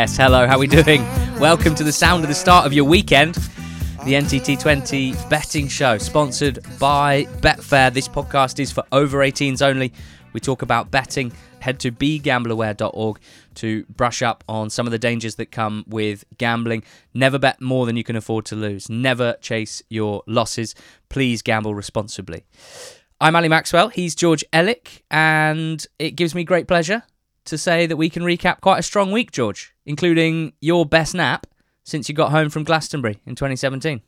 Yes, hello, how are we doing? Welcome to the sound of the start of your weekend, the NTT20 betting show, sponsored by Betfair. This podcast is for over 18s only. We talk about betting. Head to begambleaware.org to brush up on some of the dangers that come with gambling. Never bet more than you can afford to lose. Never chase your losses. Please gamble responsibly. I'm Ali Maxwell. He's George Elek, and it gives me great pleasure to say that we can recap quite a strong week, George, including your best nap since you got home from Glastonbury in 2017.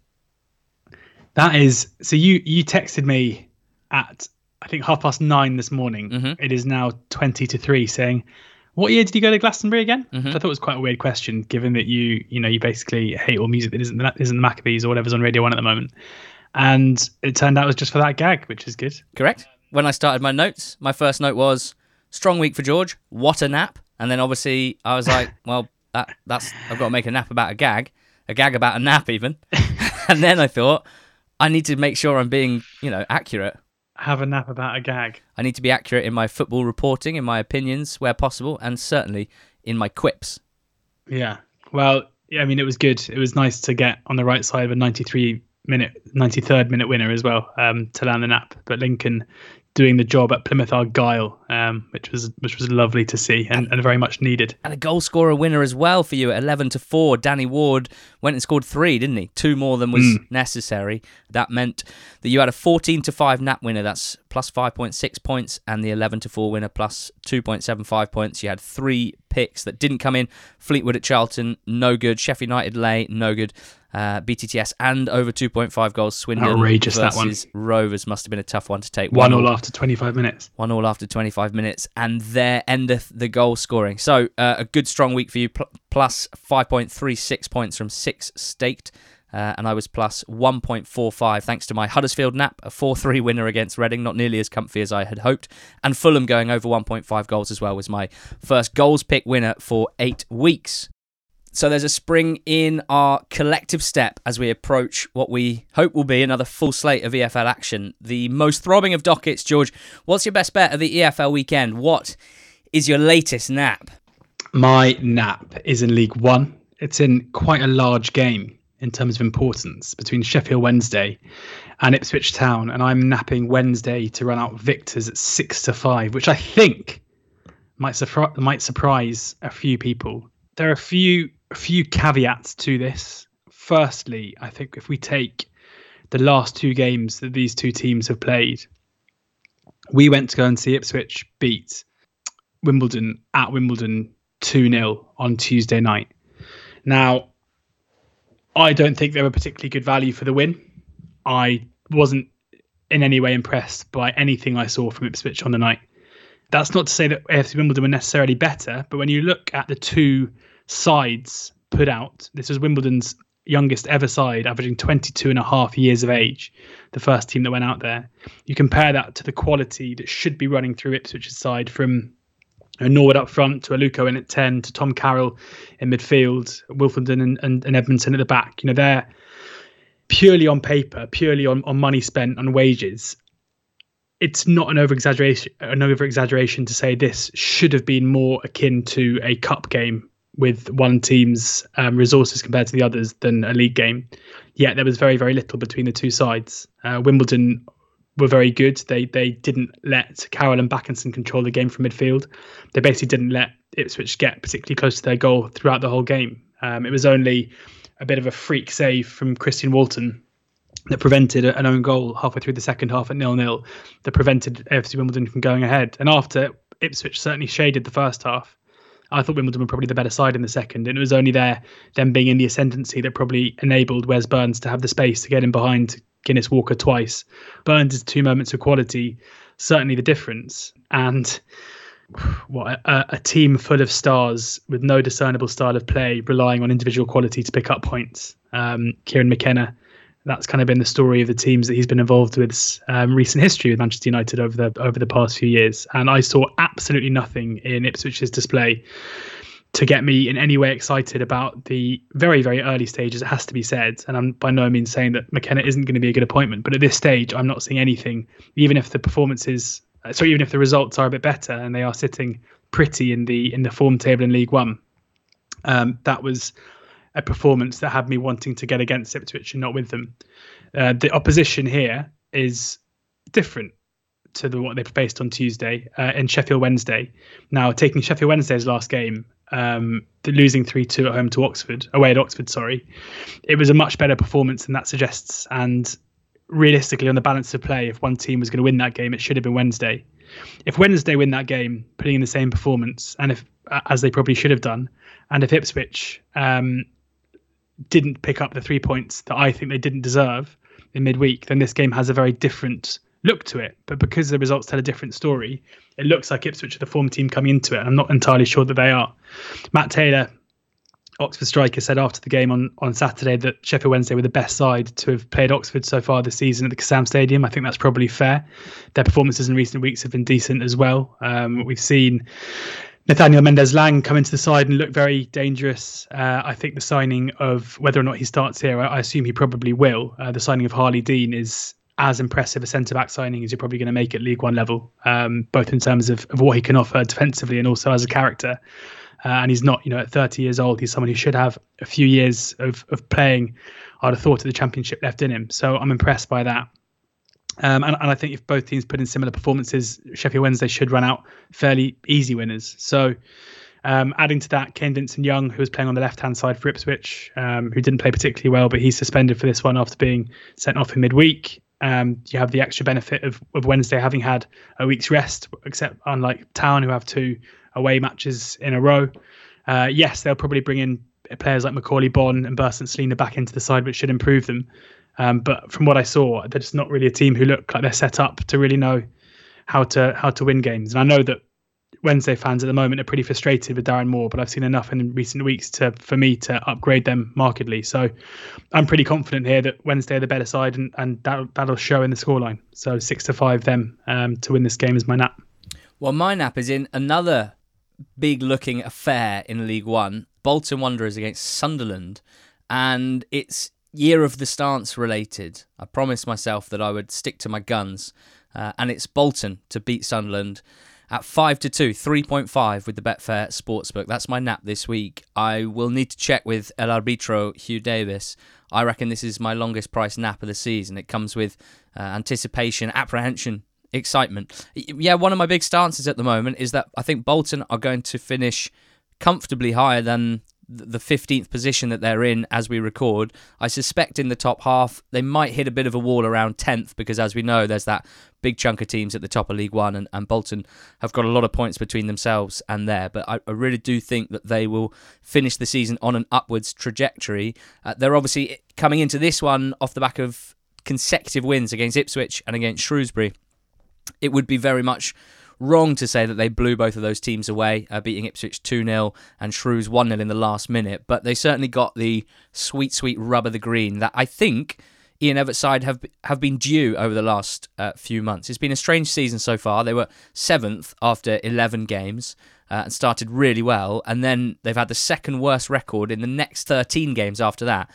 That is so. You you texted me at I think half past nine this morning. Mm-hmm. It is now twenty to three, saying, "What year did you go to Glastonbury again?" Mhm. Which I thought it was quite a weird question, given that you you know you basically hate all music that isn't the, isn't the Maccabees or whatever's on Radio One at the moment. And it turned out it was just for that gag, which is good. Correct? When I started my notes, my first note was strong week for George. What a nap! And then obviously I was like, well, that that's I've got to make a nap about a gag, a gag about a nap even. and then I thought I need to make sure I'm being you know accurate. Have a nap about a gag. I need to be accurate in my football reporting, in my opinions where possible, and certainly in my quips. Yeah. Well, yeah, I mean, it was good. It was nice to get on the right side of a 93 minute, 93rd minute winner as well um, to land the nap. But Lincoln doing the job at Plymouth Argyle, um, which was which was lovely to see and, and very much needed. And a goal scorer winner as well for you at 11 to 4. Danny Ward went and scored three, didn't he? Two more than was necessary. That meant that you had a 14 to 5 nap winner. That's plus 5.6 points. And the 11 to 4 winner plus 2.75 points. You had three picks that didn't come in. Fleetwood at Charlton, no good. Sheffield United lay, no good. Uh, BTTS and over 2.5 goals. Swindon Outrageous, that one. versus Rovers must have been a tough one to take. One all all after 25 minutes. one all after 25 minutes, and there endeth the goal scoring. So uh, a good strong week for you, pl- plus 5.36 points from six staked, uh, and I was plus 1.45 thanks to my Huddersfield nap, a 4-3 winner against Reading, not nearly as comfy as I had hoped, and Fulham going over 1.5 goals as well was my first goals pick winner for eight weeks. So there's a spring in our collective step as we approach what we hope will be another full slate of EFL action. The most throbbing of dockets, George. What's your best bet of the EFL weekend? What is your latest nap? My nap is in League One. It's in quite a large game in terms of importance between Sheffield Wednesday and Ipswich Town, and I'm napping Wednesday to run out victors at six to five, which I think might surpri- might surprise a few people. There are a few a few caveats to this. Firstly, I think if we take the last two games that these two teams have played, we went to go and see Ipswich beat Wimbledon at Wimbledon 2 0 on Tuesday night. Now, I don't think they were particularly good value for the win. I wasn't in any way impressed by anything I saw from Ipswich on the night. That's not to say that AFC Wimbledon were necessarily better, but when you look at the two sides put out, this was Wimbledon's youngest ever side, averaging 22 and a half years of age, the first team that went out there. You compare that to the quality that should be running through Ipswich's side from uh, Norwood up front to Aluko in at 10 to Tom Carroll in midfield, Woolfenden and, and, and Edmundson at the back. You know, they're purely on paper, purely on, on money spent on wages. It's not an over exaggeration an over exaggeration to say this should have been more akin to a cup game with one team's um, resources compared to the others than a league game. Yet there was very very little between the two sides. Uh, Wimbledon were very good. They they didn't let Carroll and Bakinson control the game from midfield. They basically didn't let Ipswich get particularly close to their goal throughout the whole game. Um, it was only a bit of a freak save from Christian Walton that prevented an own goal halfway through the second half at nil nil that prevented AFC Wimbledon from going ahead. And after Ipswich certainly shaded the first half, I thought Wimbledon were probably the better side in the second, and it was only their them being in the ascendancy that probably enabled Wes Burns to have the space to get in behind Guinness Walker twice. Burns' two moments of quality certainly the difference, and what a, a team full of stars with no discernible style of play, relying on individual quality to pick up points. Um, Kieran McKenna, that's kind of been the story of the teams that he's been involved with um, recent history with Manchester United over the over the past few years. And I saw absolutely nothing in Ipswich's display to get me in any way excited about the very very early stages. It has to be said, and I'm by no means saying that McKenna isn't going to be a good appointment, but at this stage, I'm not seeing anything. Even if the performances, uh, so even if the results are a bit better and they are sitting pretty in the in the form table in League One. Um, that was a performance that had me wanting to get against Ipswich and not with them. Uh, the opposition here is different to the what they faced on Tuesday uh, in Sheffield Wednesday. Now, taking Sheffield Wednesday's last game, um, losing three two at home to Oxford, away at Oxford, sorry, it was a much better performance than that suggests. And realistically, on the balance of play, if one team was going to win that game, it should have been Wednesday. If Wednesday win that game, putting in the same performance, and if as they probably should have done, and if Ipswich um, didn't pick up the three points that I think they didn't deserve in midweek, then this game has a very different look to it. But because the results tell a different story, it looks like Ipswich are the form team coming into it. And I'm not entirely sure that they are. Matt Taylor, Oxford striker, said after the game on, on Saturday that Sheffield Wednesday were the best side to have played Oxford so far this season at the Kassam Stadium. I think that's probably fair. Their performances in recent weeks have been decent as well. Um, we've seen Nathaniel Mendez Laing come into the side and look very dangerous. Uh, I think the signing of whether or not he starts here, I, I assume he probably will. Uh, the signing of Harlee Dean is as impressive a centre back signing as you're probably going to make at League One level, um, both in terms of, of what he can offer defensively and also as a character. Uh, and he's not, you know, at 30 years old, he's someone who should have a few years of, of playing, I'd have thought, of the Championship left in him. So I'm impressed by that. Um, and, and, I think if both teams put in similar performances, Sheffield Wednesday should run out fairly easy winners. So, um, adding to that, Kane Vincent Young, who was playing on the left hand side for Ipswich, um, who didn't play particularly well, but he's suspended for this one after being sent off in midweek. Um, you have the extra benefit of, of Wednesday having had a week's rest, except unlike Town, who have two away matches in a row. Uh, yes, they'll probably bring in players like Macauley Bonne and Bersant Celina back into the side, which should improve them. Um, but from what I saw, they're just not really a team who look like they're set up to really know how to how to win games. And I know that Wednesday fans at the moment are pretty frustrated with Darren Moore, but I've seen enough in recent weeks to for me to upgrade them markedly. So I'm pretty confident here that Wednesday are the better side, and, and that that'll show in the scoreline. So six to five them um, to win this game is my nap. Well, my nap is in another big looking affair in League One. Bolton Wanderers against Sunderland, and it's year of the stance related. I promised myself that I would stick to my guns, uh, and it's Bolton to beat Sunderland at 5 to 2, 3.5 with the Betfair Sportsbook. That's my nap this week. I will need to check with El Arbitro Hugh Davis. I reckon this is my longest price nap of the season. It comes with uh, anticipation, apprehension, excitement. Yeah, one of my big stances at the moment is that I think Bolton are going to finish comfortably higher than the 15th position that they're in as we record. I suspect in the top half they might hit a bit of a wall around 10th because, as we know, there's that big chunk of teams at the top of League One, and, and Bolton have got a lot of points between themselves and there. But I, I really do think that they will finish the season on an upwards trajectory. Uh, they're obviously coming into this one off the back of consecutive wins against Ipswich and against Shrewsbury. It would be very much wrong to say that they blew both of those teams away, uh, beating Ipswich 2 0 and Shrews 1 0 in the last minute. But they certainly got the sweet, sweet rub of the green that I think Ian Evatt's side have have been due over the last uh, few months. It's been a strange season so far. They were seventh after 11 games. Uh, and started really well, and then they've had the second worst record in the next 13 games after that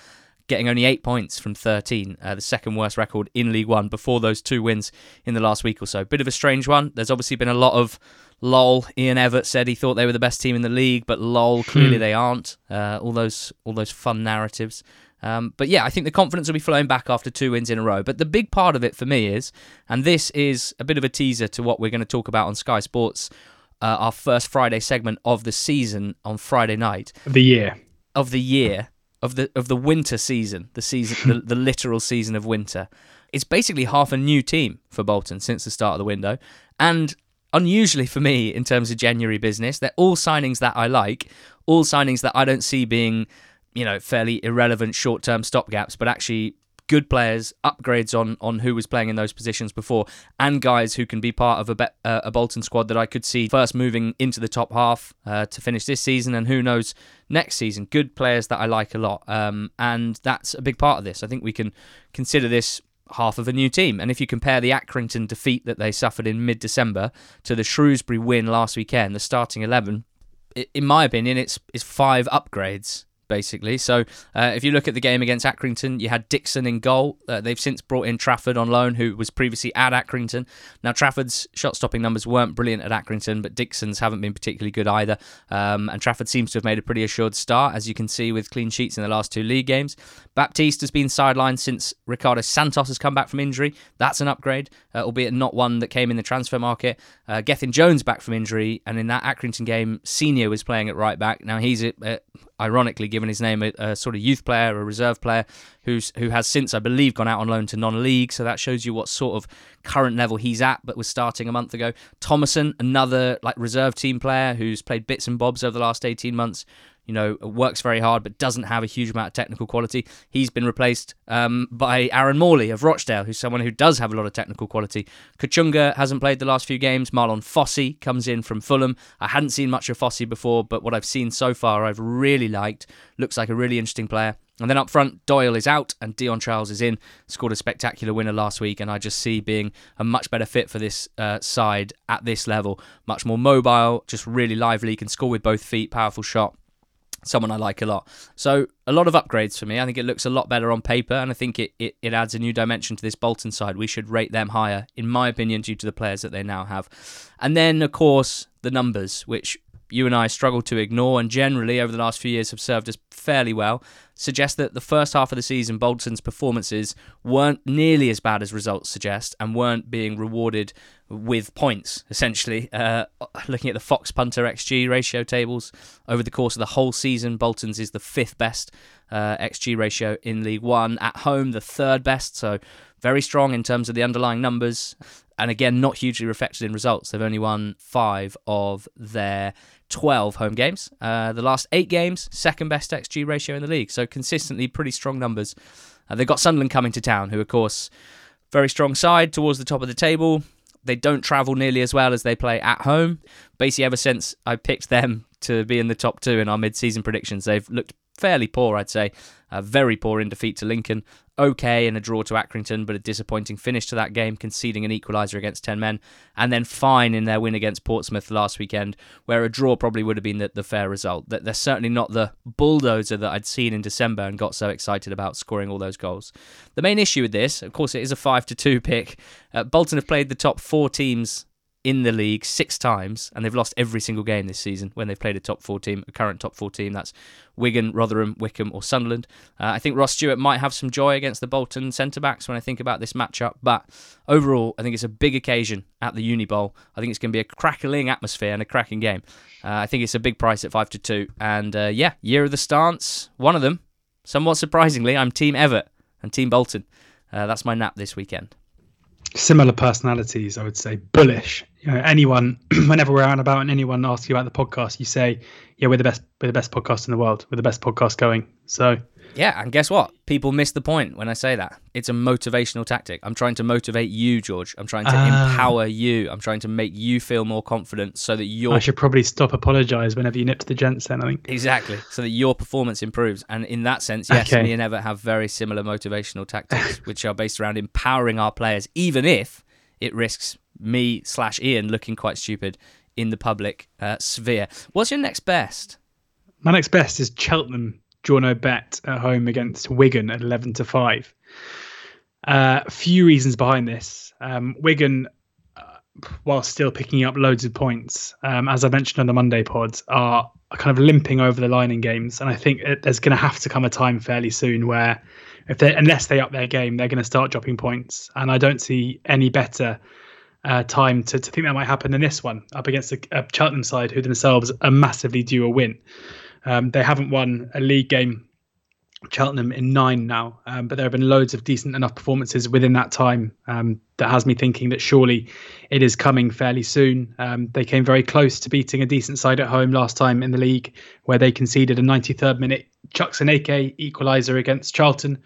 getting only eight points from 13, uh, the second worst record in League One before those two wins in the last week or so. Bit of a strange one. There's obviously been a lot of lol. Ian Evatt said he thought they were the best team in the league, but lol, clearly hmm. they aren't. Uh, all those all those fun narratives. Um, but yeah, I think the confidence will be flowing back after two wins in a row. But the big part of it for me is, and this is a bit of a teaser to what we're going to talk about on Sky Sports, uh, our first Friday segment of the season on Friday night. Of the year. Of the year of the of the winter season, the season, the, the literal season of winter. It's basically half a new team for Bolton since the start of the window, and unusually for me in terms of January business, they're all signings that I like, all signings that I don't see being, you know, fairly irrelevant short-term stopgaps, but actually good players, upgrades on on who was playing in those positions before, and guys who can be part of a, Be- uh, a Bolton squad that I could see first moving into the top half uh, to finish this season, and who knows next season. Good players that I like a lot, um, and that's a big part of this. I think we can consider this half of a new team. And if you compare the Accrington defeat that they suffered in mid December to the Shrewsbury win last weekend, the starting 11, in my opinion, it's, it's five upgrades basically. So uh, if you look at the game against Accrington, you had Dixon in goal. Uh, they've since brought in Trafford on loan, who was previously at Accrington. Now Trafford's shot-stopping numbers weren't brilliant at Accrington, but Dixon's haven't been particularly good either. Um, and Trafford seems to have made a pretty assured start, as you can see with clean sheets in the last two league games. Baptiste has been sidelined since Ricardo Santos has come back from injury. That's an upgrade, uh, albeit not one that came in the transfer market. Uh, Gethin Jones back from injury, and in that Accrington game, Senior was playing at right back. Now he's uh, ironically given his name a, a, sort of youth player, a reserve player, who's who has since, I believe, gone out on loan to non-league. So that shows you what sort of current level he's at, but was starting a month ago. Thomason, another like reserve team player who's played bits and bobs over the last 18 months, you know, works very hard but doesn't have a huge amount of technical quality. He's been replaced um, by Aaron Morley of Rochdale, who's someone who does have a lot of technical quality. Kachunga hasn't played the last few games. Marlon Fossey comes in from Fulham. I hadn't seen much of Fossey before, but what I've seen so far I've really liked. Looks like a really interesting player. And then up front, Doyle is out and Dion Charles is in. Scored a spectacular winner last week, and I just see being a much better fit for this uh, side at this level. Much more mobile, just really lively, can score with both feet, powerful shot someone I like a lot. So a lot of upgrades for me. I think it looks a lot better on paper, and I think it, it, it adds a new dimension to this Bolton side. We should rate them higher, in my opinion, due to the players that they now have. And then, of course, the numbers, which you and I struggle to ignore, and generally over the last few years have served us fairly well, suggest that the first half of the season, Bolton's performances weren't nearly as bad as results suggest, and weren't being rewarded with points. Essentially, uh, looking at the Fox Punter XG ratio tables over the course of the whole season, Bolton's is the fifth best uh, XG ratio in League One. At home, the third best, so very strong in terms of the underlying numbers and again, not hugely reflected in results. They've only won five of their 12 home games. Uh, the last eight games, second best XG ratio in the league. So consistently pretty strong numbers. Uh, they've got Sunderland coming to town, who, of course, very strong side towards the top of the table. They don't travel nearly as well as they play at home. Basically, ever since I picked them to be in the top two in our mid-season predictions, they've looked fairly poor, I'd say. Uh, very poor in defeat to Lincoln. Okay in a draw to Accrington, but a disappointing finish to that game, conceding an equaliser against 10 men. And then fine in their win against Portsmouth last weekend, where a draw probably would have been the, the fair result. That They're certainly not the bulldozer that I'd seen in December and got so excited about scoring all those goals. The main issue with this, of course, it is a 5 to 2 pick. Uh, Bolton have played the top four teams in the league six times, and they've lost every single game this season when they've played a top four team, a current top four team. That's Wigan, Rotherham, Wycombe, or Sunderland. Uh, I think Ross Stewart might have some joy against the Bolton centre backs when I think about this matchup, but overall, I think it's a big occasion at the Uni Bowl. I think it's going to be a crackling atmosphere and a cracking game. Uh, I think it's a big price at five to two, and uh, yeah, year of the stance, one of them. Somewhat surprisingly, I'm Team Evatt and Team Bolton. Uh, that's my nap this weekend similar personalities, I would say. Bullish. You know, anyone, whenever we're out and about and anyone asks you about the podcast, you say, "Yeah, we're the best. We're the best podcast in the world. We're the best podcast going." So yeah, and guess what? People miss the point when I say that. It's a motivational tactic. I'm trying to motivate you, George. I'm trying to uh, empower you. I'm trying to make you feel more confident so that you're. I should probably stop apologise whenever you nip to the gents then, I think. Exactly. So that your performance improves. And in that sense, yes, okay. me and Evatt have very similar motivational tactics, which are based around empowering our players, even if it risks me slash Ian looking quite stupid in the public uh, sphere. What's your next best? My next best is Cheltenham draw no bet at home against Wigan at 11 to 5. A uh, few reasons behind this. Um, Wigan, uh, while still picking up loads of points, um, as I mentioned on the Monday pods, are, are kind of limping over the line in games. And I think it, there's going to have to come a time fairly soon where, if they unless they up their game, they're going to start dropping points. And I don't see any better uh, time to, to think that might happen in this one up against a, a Cheltenham side who themselves are massively due a win. Um, they haven't won a league game, Cheltenham, in nine now, um, but there have been loads of decent enough performances within that time um, that has me thinking that surely it is coming fairly soon. Um, they came very close to beating a decent side at home last time in the league, where they conceded a 93rd minute Chukwuemeka equaliser against Charlton.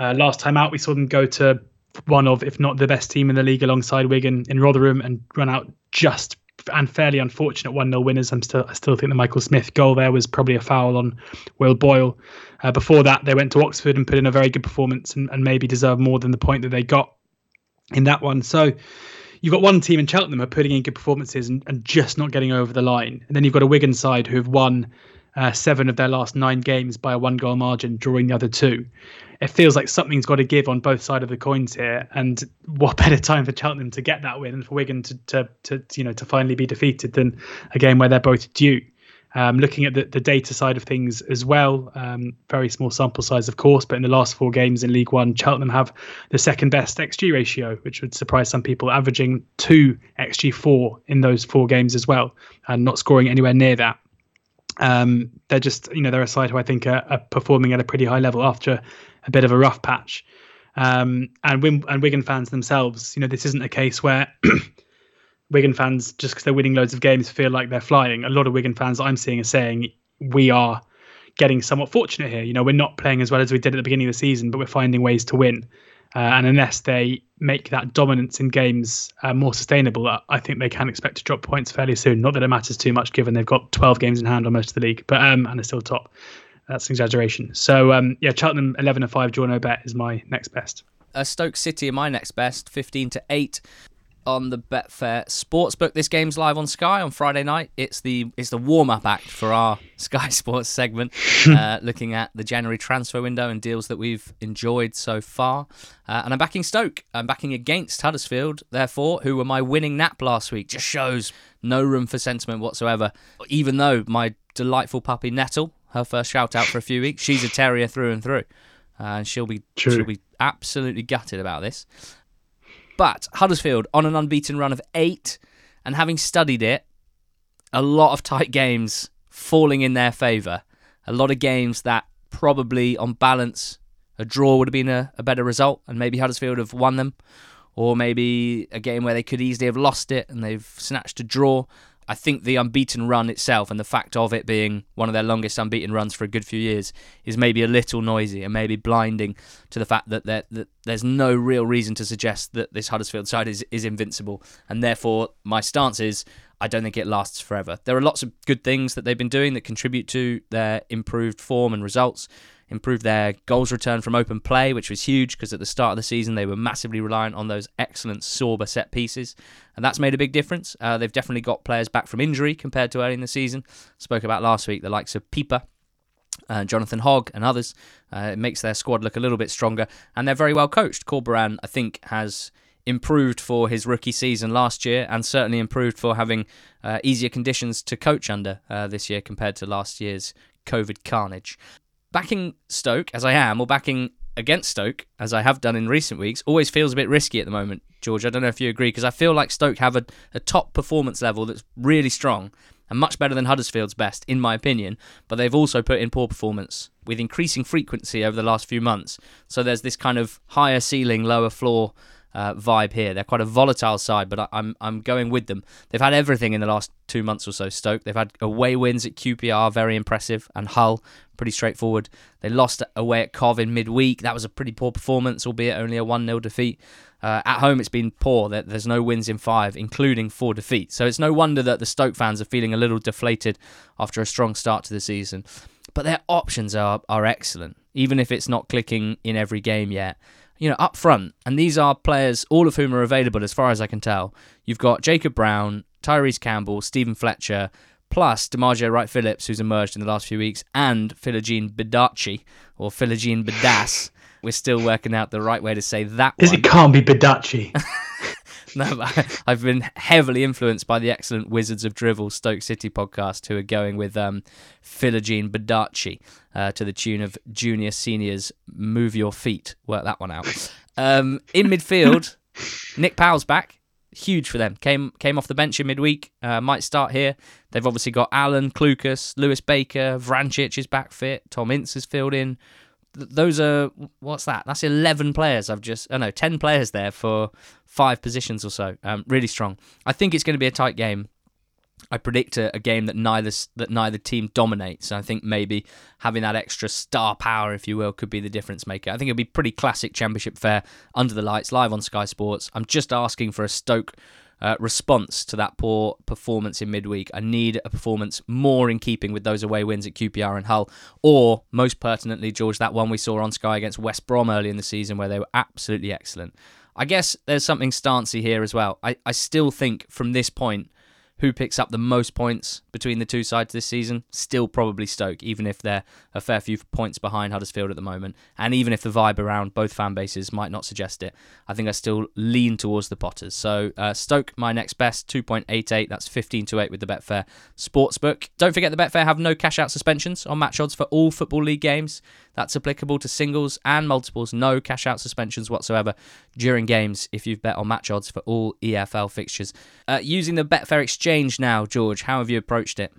Uh, last time out, we saw them go to one of, if not the best team in the league alongside Wigan in Rotherham and run out just and fairly unfortunate 1 0 winners. I'm still I still think the Michael Smith goal there was probably a foul on Will Boyle. Uh, before that, they went to Oxford and put in a very good performance and, and maybe deserve more than the point that they got in that one. So you've got one team in Cheltenham are putting in good performances and, and just not getting over the line. And then you've got a Wigan side who have won uh, seven of their last nine games by a one goal margin, drawing the other two. It feels like something's got to give on both sides of the coins here. And what better time for Cheltenham to get that win and for Wigan to, to, to you know to finally be defeated than a game where they're both due. Um, looking at the, the data side of things as well, um, very small sample size, of course, but in the last four games in League One, Cheltenham have the second best XG ratio, which would surprise some people, averaging two XG4 in those four games as well, and not scoring anywhere near that. Um, they're just, you know, they're a side who I think are, are, performing at a pretty high level after a bit of a rough patch. Um, and Wim- and Wigan fans themselves, you know, this isn't a case where Wigan fans, just because they're winning loads of games, feel like they're flying. A lot of Wigan fans I'm seeing are saying we are getting somewhat fortunate here. You know, we're not playing as well as we did at the beginning of the season, but we're finding ways to win. Uh, and unless they make that dominance in games uh, more sustainable, I think they can expect to drop points fairly soon. Not that it matters too much, given they've got 12 games in hand on most of the league, but um, and are still top. That's an exaggeration. So um, yeah, Cheltenham 11 and 5, draw no bet is my next best. Uh, Stoke City are my next best, 15 to 8 on the Betfair Sportsbook. This game's live on Sky on Friday night. It's the it's the warm up act for our Sky Sports segment, uh, looking at the January transfer window and deals that we've enjoyed so far. Uh, and I'm backing Stoke. I'm backing against Huddersfield, therefore, who were my winning nap last week. Just shows no room for sentiment whatsoever. Even though my delightful puppy Nettle, her first shout out for a few weeks, she's a terrier through and through. Uh, and she'll be True. she'll be absolutely gutted about this. But Huddersfield on an unbeaten run of eight, and having studied it, a lot of tight games falling in their favour. A lot of games that probably, on balance, a draw would have been a, a better result, and maybe Huddersfield have won them, or maybe a game where they could easily have lost it and they've snatched a draw. I think the unbeaten run itself and the fact of it being one of their longest unbeaten runs for a good few years is maybe a little noisy and maybe blinding to the fact that, that there's no real reason to suggest that this Huddersfield side is, is invincible. And therefore, my stance is I don't think it lasts forever. There are lots of good things that they've been doing that contribute to their improved form and results improved their goals return from open play, which was huge because at the start of the season they were massively reliant on those excellent Sorba set pieces, and that's made a big difference. Uh, they've definitely got players back from injury compared to early in the season. Spoke about last week the likes of Pipa. Uh, Jonathan Hogg and others. Uh, it makes their squad look a little bit stronger, and they're very well coached. Corberan, I think, has improved for his rookie season last year, and certainly improved for having uh, easier conditions to coach under uh, this year compared to last year's COVID carnage backing Stoke as I am, or backing against Stoke as I have done in recent weeks, always feels a bit risky at the moment, George. I don't know if you agree, because I feel like Stoke have a, a top performance level that's really strong and much better than Huddersfield's best, in my opinion. But they've also put in poor performance with increasing frequency over the last few months. So there's this kind of higher ceiling, lower floor uh, vibe here. They're quite a volatile side, but I, I'm I'm going with them. They've had everything in the last two months or so. Stoke. They've had away wins at QPR, very impressive, and Hull, pretty straightforward. They lost away at Cov in midweek. That was a pretty poor performance, albeit only a one 0 defeat. Uh, at home, it's been poor. There's no wins in five, including four defeats. So it's no wonder that the Stoke fans are feeling a little deflated after a strong start to the season. But their options are are excellent, even if it's not clicking in every game yet you know, up front, and these are players, all of whom are available as far as I can tell. You've got Jacob Brown, Tyrese Campbell, Steven Fletcher, plus D'Margio Wright Phillips, who's emerged in the last few weeks, and Philogene Bidaci, or Philogene Bidas. We're still working out the right way to say that Because it can't be Bidaci. no, I've been heavily influenced by the excellent Wizards of Drivel Stoke City podcast, who are going with um, Philogene Badachi uh, to the tune of Junior Seniors Move Your Feet. Work that one out. Um, in midfield, Nick Powell's back. Huge for them. Came came off the bench in midweek. Uh, might start here. They've obviously got Allen, Clucas, Lewis Baker, Vrancic is back fit. Tom Ince has filled in those are what's that? That's eleven players. I've just oh no, ten players there for five positions or so. Um, really strong. I think it's going to be a tight game. I predict a, a, game that neither that neither team dominates. I think maybe having that extra star power, if you will, could be the difference maker. I think it'll be pretty classic Championship fare under the lights, live on Sky Sports. I'm just asking for a Stoke uh, response to that poor performance in midweek. I need a performance more in keeping with those away wins at QPR and Hull, or most pertinently, George, that one we saw on Sky against West Brom early in the season where they were absolutely excellent. I guess there's something stancy here as well. I, I still think from this point, who picks up the most points between the two sides this season? Still probably Stoke, even if they're a fair few points behind Huddersfield at the moment. And even if the vibe around both fan bases might not suggest it, I think I still lean towards the Potters. So uh, Stoke, my next best, 2.88. That's 15 to 8 with the Betfair Sportsbook. Don't forget the Betfair have no cash out suspensions on match odds for all Football League games. That's applicable to singles and multiples. No cash out suspensions whatsoever during games if you've bet on match odds for all EFL fixtures. Uh, using the Betfair Exchange now, George, how have you approached it?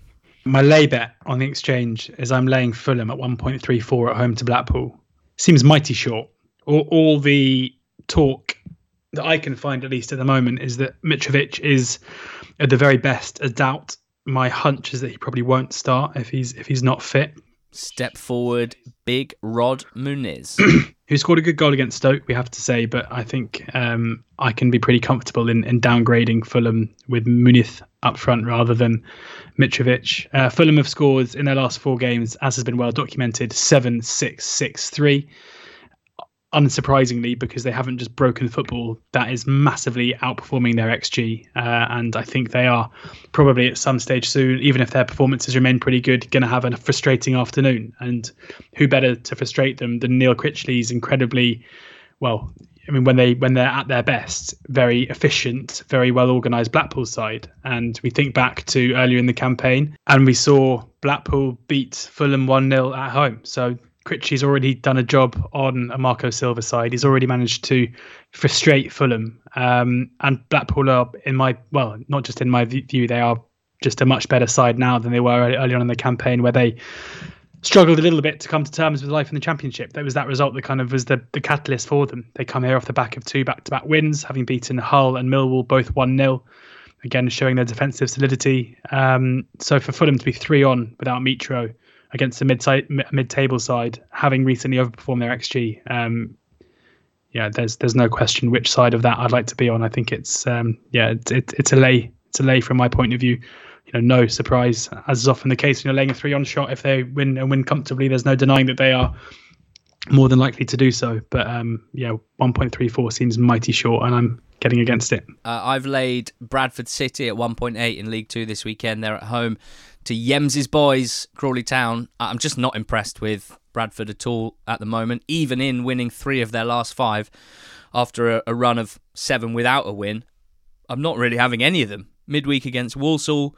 My lay bet on the exchange is I'm laying Fulham at 1.34 at home to Blackpool. Seems mighty short. All, all the talk that I can find, at least at the moment, is that Mitrovic is at the very best a doubt. My hunch is that he probably won't start if he's if he's not fit. Step forward, big Rod Muniz. who scored a good goal against Stoke, we have to say, but I think um, I can be pretty comfortable in, in downgrading Fulham with Muniz up front rather than Mitrovic. Uh, Fulham have scored in their last four games, as has been well documented, 7 6 6 3 unsurprisingly, because they haven't just broken football, that is massively outperforming their XG. Uh, and I think they are probably at some stage soon, even if their performances remain pretty good, going to have a frustrating afternoon. And who better to frustrate them than Neil Critchley's incredibly, well, I mean, when they when they're at their best, very efficient, very well organised Blackpool side. And we think back to earlier in the campaign, and we saw Blackpool beat Fulham one 0 at home. So Critchley's already done a job on a Marco Silva side. He's already managed to frustrate Fulham. Um, and Blackpool are, in my, well, not just in my view, they are just a much better side now than they were early on in the campaign where they struggled a little bit to come to terms with life in the championship. That was that result that kind of was the, the catalyst for them. They come here off the back of two back to back wins, having beaten Hull and Millwall both 1 0. Again, showing their defensive solidity. Um, so for Fulham to be three on without Mitro, against the mid mid table side, having recently overperformed their xG. Um, yeah, there's there's no question which side of that I'd like to be on. I think it's um, yeah, it, it, it's a lay. It's a lay from my point of view. You know, no surprise, as is often the case when you're laying a three on shot. If they win and win comfortably, there's no denying that they are more than likely to do so. But um, yeah, 1.34 seems mighty short, and I'm getting against it. Uh, I've laid Bradford City at 1.8 in League Two this weekend. They're at home to Yems's boys, Crawley Town. I'm just not impressed with Bradford at all at the moment, even in winning three of their last five after a, a run of seven without a win. I'm not really having any of them. Midweek against Walsall,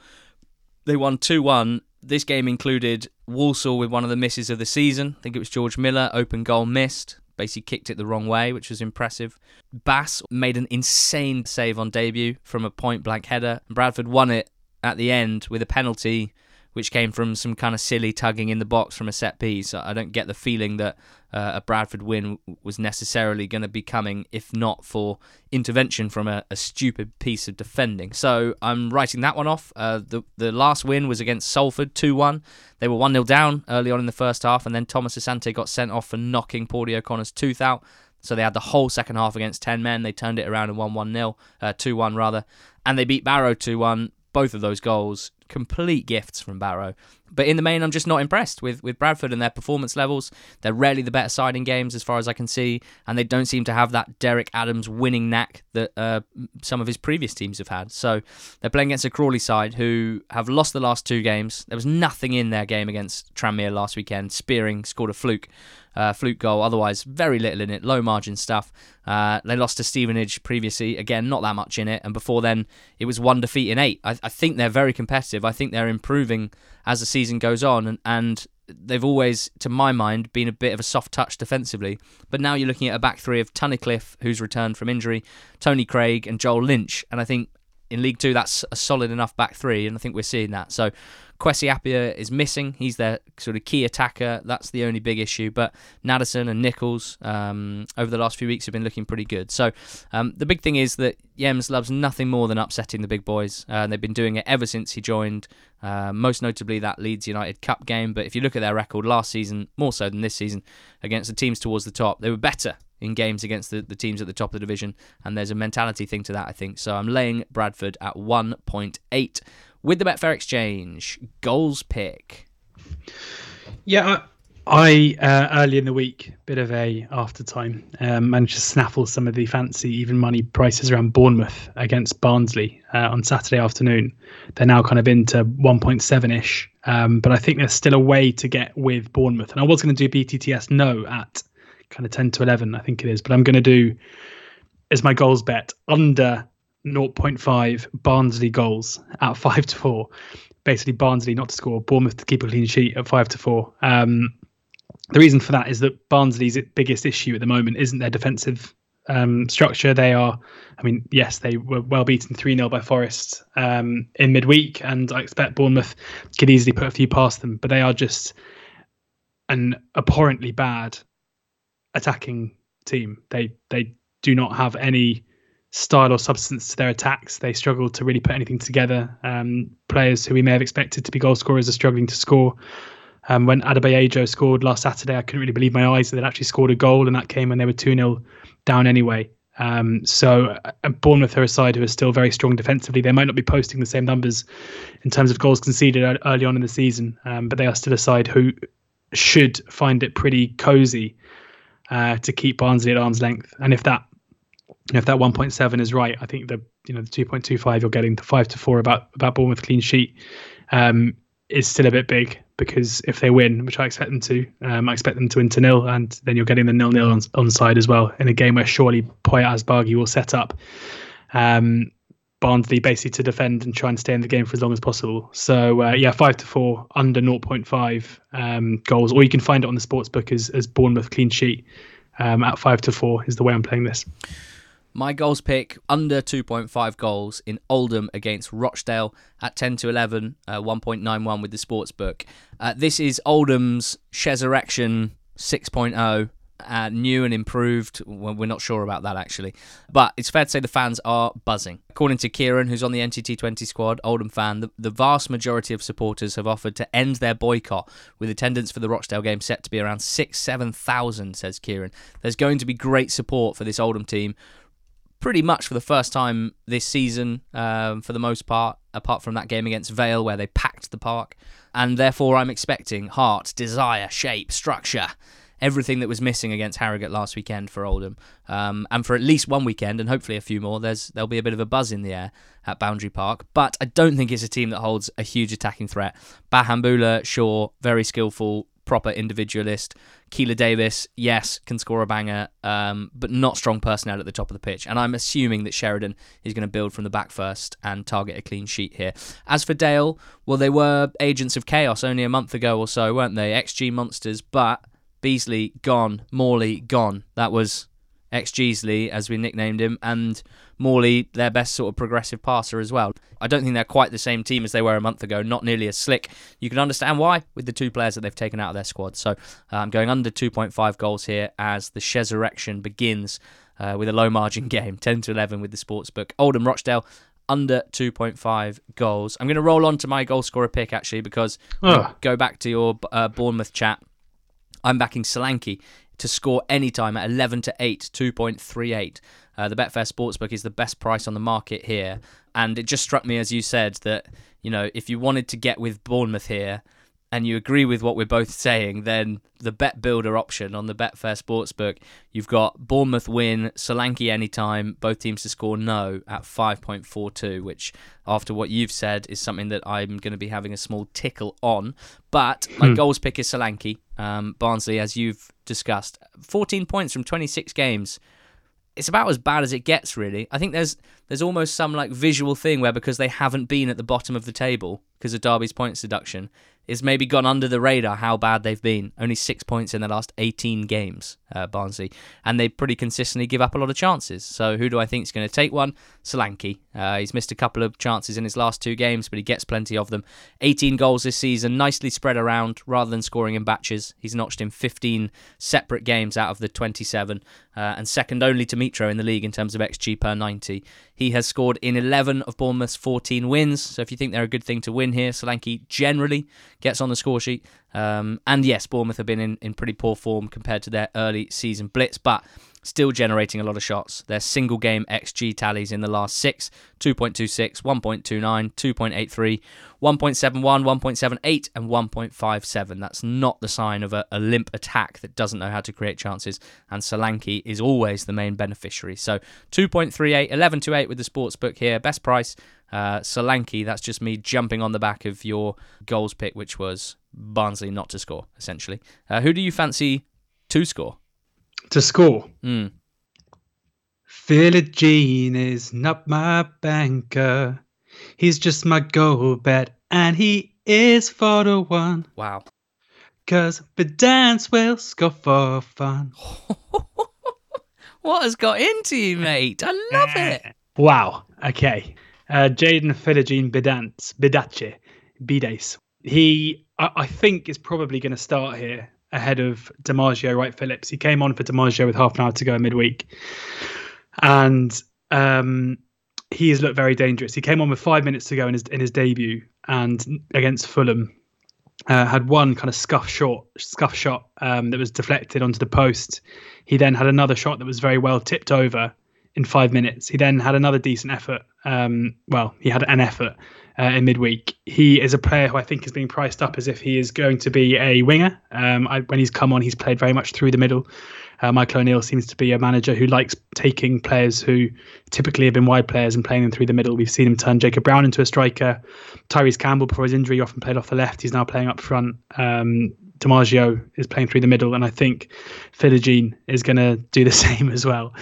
they won 2 1. This game included Walsall with one of the misses of the season. I think it was George Miller, open goal missed. Basically kicked it the wrong way, which was impressive. Bass made an insane save on debut from a point blank header. Bradford won it at the end with a penalty which came from some kind of silly tugging in the box from a set piece. I don't get the feeling that uh, a Bradford win was necessarily going to be coming if not for intervention from a, a, stupid piece of defending. So I'm writing that one off. Uh, the the last win was against Salford 2 1. They were 1 0 down early on in the first half, and then Thomas Asante got sent off for knocking Paudie O'Connor's tooth out. So they had the whole second half against 10 men. They turned it around and won 1 0, uh, 2 1 rather. And they beat Barrow 2 1 both of those goals complete gifts from Barrow. But in the main, I'm just not impressed with, with Bradford and their performance levels. They're rarely the better side in games, as far as I can see, and they don't seem to have that Derek Adams winning knack that uh, some of his previous teams have had. So they're playing against a Crawley side who have lost the last two games. There was nothing in their game against Tranmere last weekend. Spearing scored a fluke uh, fluke goal. Otherwise, very little in it, low margin stuff. Uh, they lost to Stevenage previously. Again, not that much in it. And before then, it was one defeat in eight. I, I think they're very competitive. I think they're improving as the season goes on. And, and they've always, to my mind, been a bit of a soft touch defensively. But now you're looking at a back three of Tunnicliffe, who's returned from injury, Tony Craig, and Joel Lynch. And I think in League Two, that's a solid enough back three, and I think we're seeing that. So Kwesi Appiah is missing. He's their sort of key attacker. That's the only big issue. But Nadesan and Nichols um, over the last few weeks have been looking pretty good. So um, the big thing is that Yems loves nothing more than upsetting the big boys. Uh, and they've been doing it ever since he joined, uh, most notably that Leeds United Cup game. But if you look at their record last season, more so than this season, against the teams towards the top, they were better in games against the, the teams at the top of the division. And there's a mentality thing to that, I think. So I'm laying Bradford at 1.8 with the Betfair Exchange goals pick. Yeah, I uh, early in the week, bit of a after time, um, managed to snaffle some of the fancy even money prices around Bournemouth against Barnsley uh, on Saturday afternoon. They're now kind of into 1.7 ish, um, but I think there's still a way to get with Bournemouth. And I was going to do BTTS no at kind of 10 to 11, I think it is, but I'm going to do as my goals bet under 0.5 Barnsley goals at 5 to 4. Basically, Barnsley not to score, Bournemouth to keep a clean sheet at 5 to 4. Um, the reason for that is that Barnsley's biggest issue at the moment isn't their defensive um, structure. They are, I mean, yes, they were well beaten 3 0 by Forest um, in midweek, and I expect Bournemouth could easily put a few past them, but they are just an abhorrently bad attacking team. They they do not have any style or substance to their attacks. They struggle to really put anything together. Um, players who we may have expected to be goal scorers are struggling to score. Um, when Adebayo scored last Saturday, I couldn't really believe my eyes that they'd actually scored a goal, and that came when they were 2 0 down anyway. Um, so uh, Bournemouth are a side who are still very strong defensively. They might not be posting the same numbers in terms of goals conceded early on in the season, um, but they are still a side who should find it pretty cosy uh, to keep Barnsley at arm's length. And if that if that 1.7 is right, I think the you know the 2.25 you're getting the five to four about about Bournemouth clean sheet um, is still a bit big because if they win, which I expect them to, um, I expect them to win to nil, and then you're getting the nil nil on, on side as well in a game where surely Poya Asbaghi will set up um, Barnsley basically to defend and try and stay in the game for as long as possible. So uh, yeah, five to four under 0.5 um, goals, or you can find it on the sports book as, as Bournemouth clean sheet um, at five to four is the way I'm playing this. My goals pick under 2.5 goals in Oldham against Rochdale at 10 to 11, uh, 1.91 with the sports book. Uh, this is Oldham's Sheserection 6.0. Uh, new and improved. Well, we're not sure about that actually, but it's fair to say the fans are buzzing. According to Kieran, who's on the NTT20 squad, Oldham fan, the, the vast majority of supporters have offered to end their boycott, with attendance for the Rochdale game set to be around six, seven thousand. Says Kieran. There's going to be great support for this Oldham team, pretty much for the first time this season, um, for the most part, apart from that game against Vale where they packed the park. And therefore, I'm expecting heart, desire, shape, structure, everything that was missing against Harrogate last weekend for Oldham. Um, and for at least one weekend, and hopefully a few more, there's there'll be a bit of a buzz in the air at Boundary Park. But I don't think it's a team that holds a huge attacking threat. Bahamboula, sure, very skillful, proper individualist. Keeler Davis, yes, can score a banger, um, but not strong personnel at the top of the pitch. And I'm assuming that Sheridan is going to build from the back first and target a clean sheet here. As for Dale, well, they were agents of chaos only a month ago or so, weren't they? XG monsters, but Beesley gone, Morley gone. That was ex Geesley, as we nicknamed him, and Morley, their best sort of progressive passer as well. I don't think they're quite the same team as they were a month ago, not nearly as slick. You can understand why with the two players that they've taken out of their squad. So uh, I'm going under 2.5 goals here as the Sheserection begins uh, with a low margin game, 10 to 11 with the sportsbook. Oldham Rochdale under 2.5 goals. I'm going to roll on to my goal scorer pick actually because go back to your uh, Bournemouth chat. I'm backing Solanke to score anytime at 11 to 8, 2.38. Uh, the Betfair Sportsbook is the best price on the market here. And it just struck me, as you said, that, you know, if you wanted to get with Bournemouth here, and you agree with what we're both saying, then the bet builder option on the Betfair Sportsbook, you've got Bournemouth win, Solanke anytime, both teams to score no at 5.42, which, after what you've said, is something that I'm going to be having a small tickle on. But my hmm. goals pick is Solanke. Um, Barnsley, as you've discussed, 14 points from 26 games it's about as bad as it gets really i think there's there's almost some like visual thing where because they haven't been at the bottom of the table because of derby's points deduction it's maybe gone under the radar how bad they've been. Only six points in the last 18 games, uh, Barnsley, and they pretty consistently give up a lot of chances. So who do I think is going to take one? Solanke. Uh, he's missed a couple of chances in his last two games, but he gets plenty of them. 18 goals this season, nicely spread around rather than scoring in batches. He's notched in 15 separate games out of the 27, uh, and second only to Mitro in the league in terms of XG per 90. He has scored in 11 of Bournemouth's 14 wins. So if you think they're a good thing to win here, Solanke generally gets on the score sheet. Um, and yes, Bournemouth have been in, in pretty poor form compared to their early season blitz, but still generating a lot of shots. Their single game XG tallies in the last six 2.26, 1.29, 2.83, 1.71, 1.78, and 1.57. That's not the sign of a, a, limp attack that doesn't know how to create chances, and Solanke is always the main beneficiary. So 2.38, 11 to 8 with the sports book here. Best price, uh, Solanke. That's just me jumping on the back of your goals pick, which was Barnsley not to score, essentially. Uh, who do you fancy to score? To score? Mm. Philogene is not my banker. He's just my go bet, and he is for the one. Wow. Cause the dance will score for fun. what has got into you, mate? I love it. Wow. Okay. Uh, Jaden Philogene Bidance, Bidace, Bidace. He, I, I think, is probably going to start here ahead of D'Margio Wright-Phillips. He came on for DiMaggio with half an hour to go in midweek. And um, he has looked very dangerous. He came on with five minutes to go in his in his debut and against Fulham. Uh, had one kind of scuff shot, scuff shot um, that was deflected onto the post. He then had another shot that was very well tipped over in five minutes. He then had another decent effort. Um, well, he had an effort uh, in midweek. He is a player who I think is being priced up as if he is going to be a winger. Um, I, when he's come on, he's played very much through the middle. Uh, Michael O'Neill seems to be a manager who likes taking players who typically have been wide players and playing them through the middle. We've seen him turn Jacob Brown into a striker. Tyrese Campbell, before his injury, often played off the left. He's now playing up front. Um, D'Margio is playing through the middle, and I think Philogene is going to do the same as well.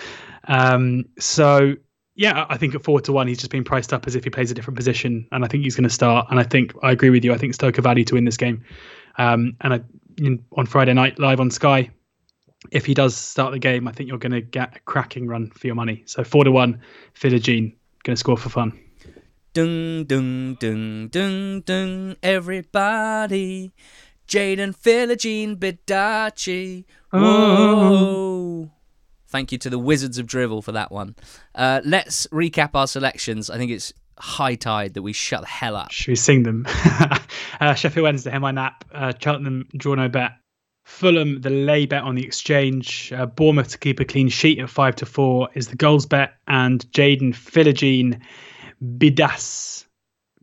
Um, so yeah, I think at four to one, he's just being priced up as if he plays a different position, and I think he's going to start. And I think I agree with you. I think Stoke are value to win this game. Um, and I, in, on Friday night, live on Sky, if he does start the game, I think you're going to get a cracking run for your money. So four to one, Philogene going to score for fun. Dung dung dung dung dung. Everybody, Jaden Philogene Bidace. Whoa. Oh. Thank you to the Wizards of Drivel for that one. Uh, let's recap our selections. I think it's high tide that we shut the hell up. Should we sing them? uh, Sheffield Wednesday, Hear My Nap. Uh, Cheltenham, Draw No Bet. Fulham, the lay bet on the exchange. Uh, Bournemouth to keep a clean sheet at 5 to 4 is the goals bet. And Jaden Philogene Bidas.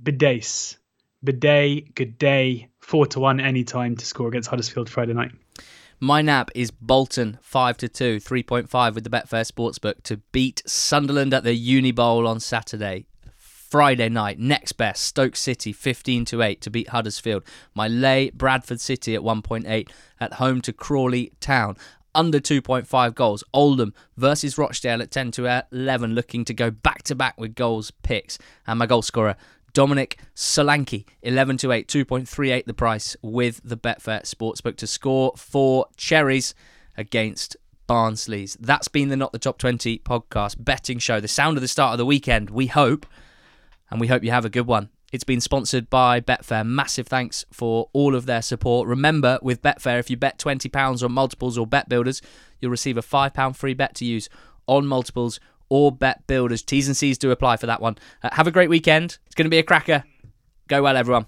Bidace. Biday, good day. 4 to 1 anytime to score against Huddersfield Friday night. My nap is Bolton 5 to 2, 3.5 with the Betfair Sportsbook to beat Sunderland at the Uni Bowl on Saturday. Friday night, next best, Stoke City 15 to 8 to beat Huddersfield. My lay Bradford City at 1.8 at home to Crawley Town. Under 2.5 goals. Oldham versus Rochdale at 10 to 11, looking to go back to back with goals picks. And my goal scorer, Dominic Solanke, 11 to 8, 2.38 the price with the Betfair Sportsbook to score for Cherries against Barnsley's. That's been the Not the Top 20 podcast betting show, the sound of the start of the weekend, we hope. And we hope you have a good one. It's been sponsored by Betfair. Massive thanks for all of their support. Remember, with Betfair, if you bet £20 on multiples or bet builders, you'll receive a £5 free bet to use on multiples or bet builders. T's and C's do apply for that one. Uh, have a great weekend. It's going to be a cracker. Go well, everyone.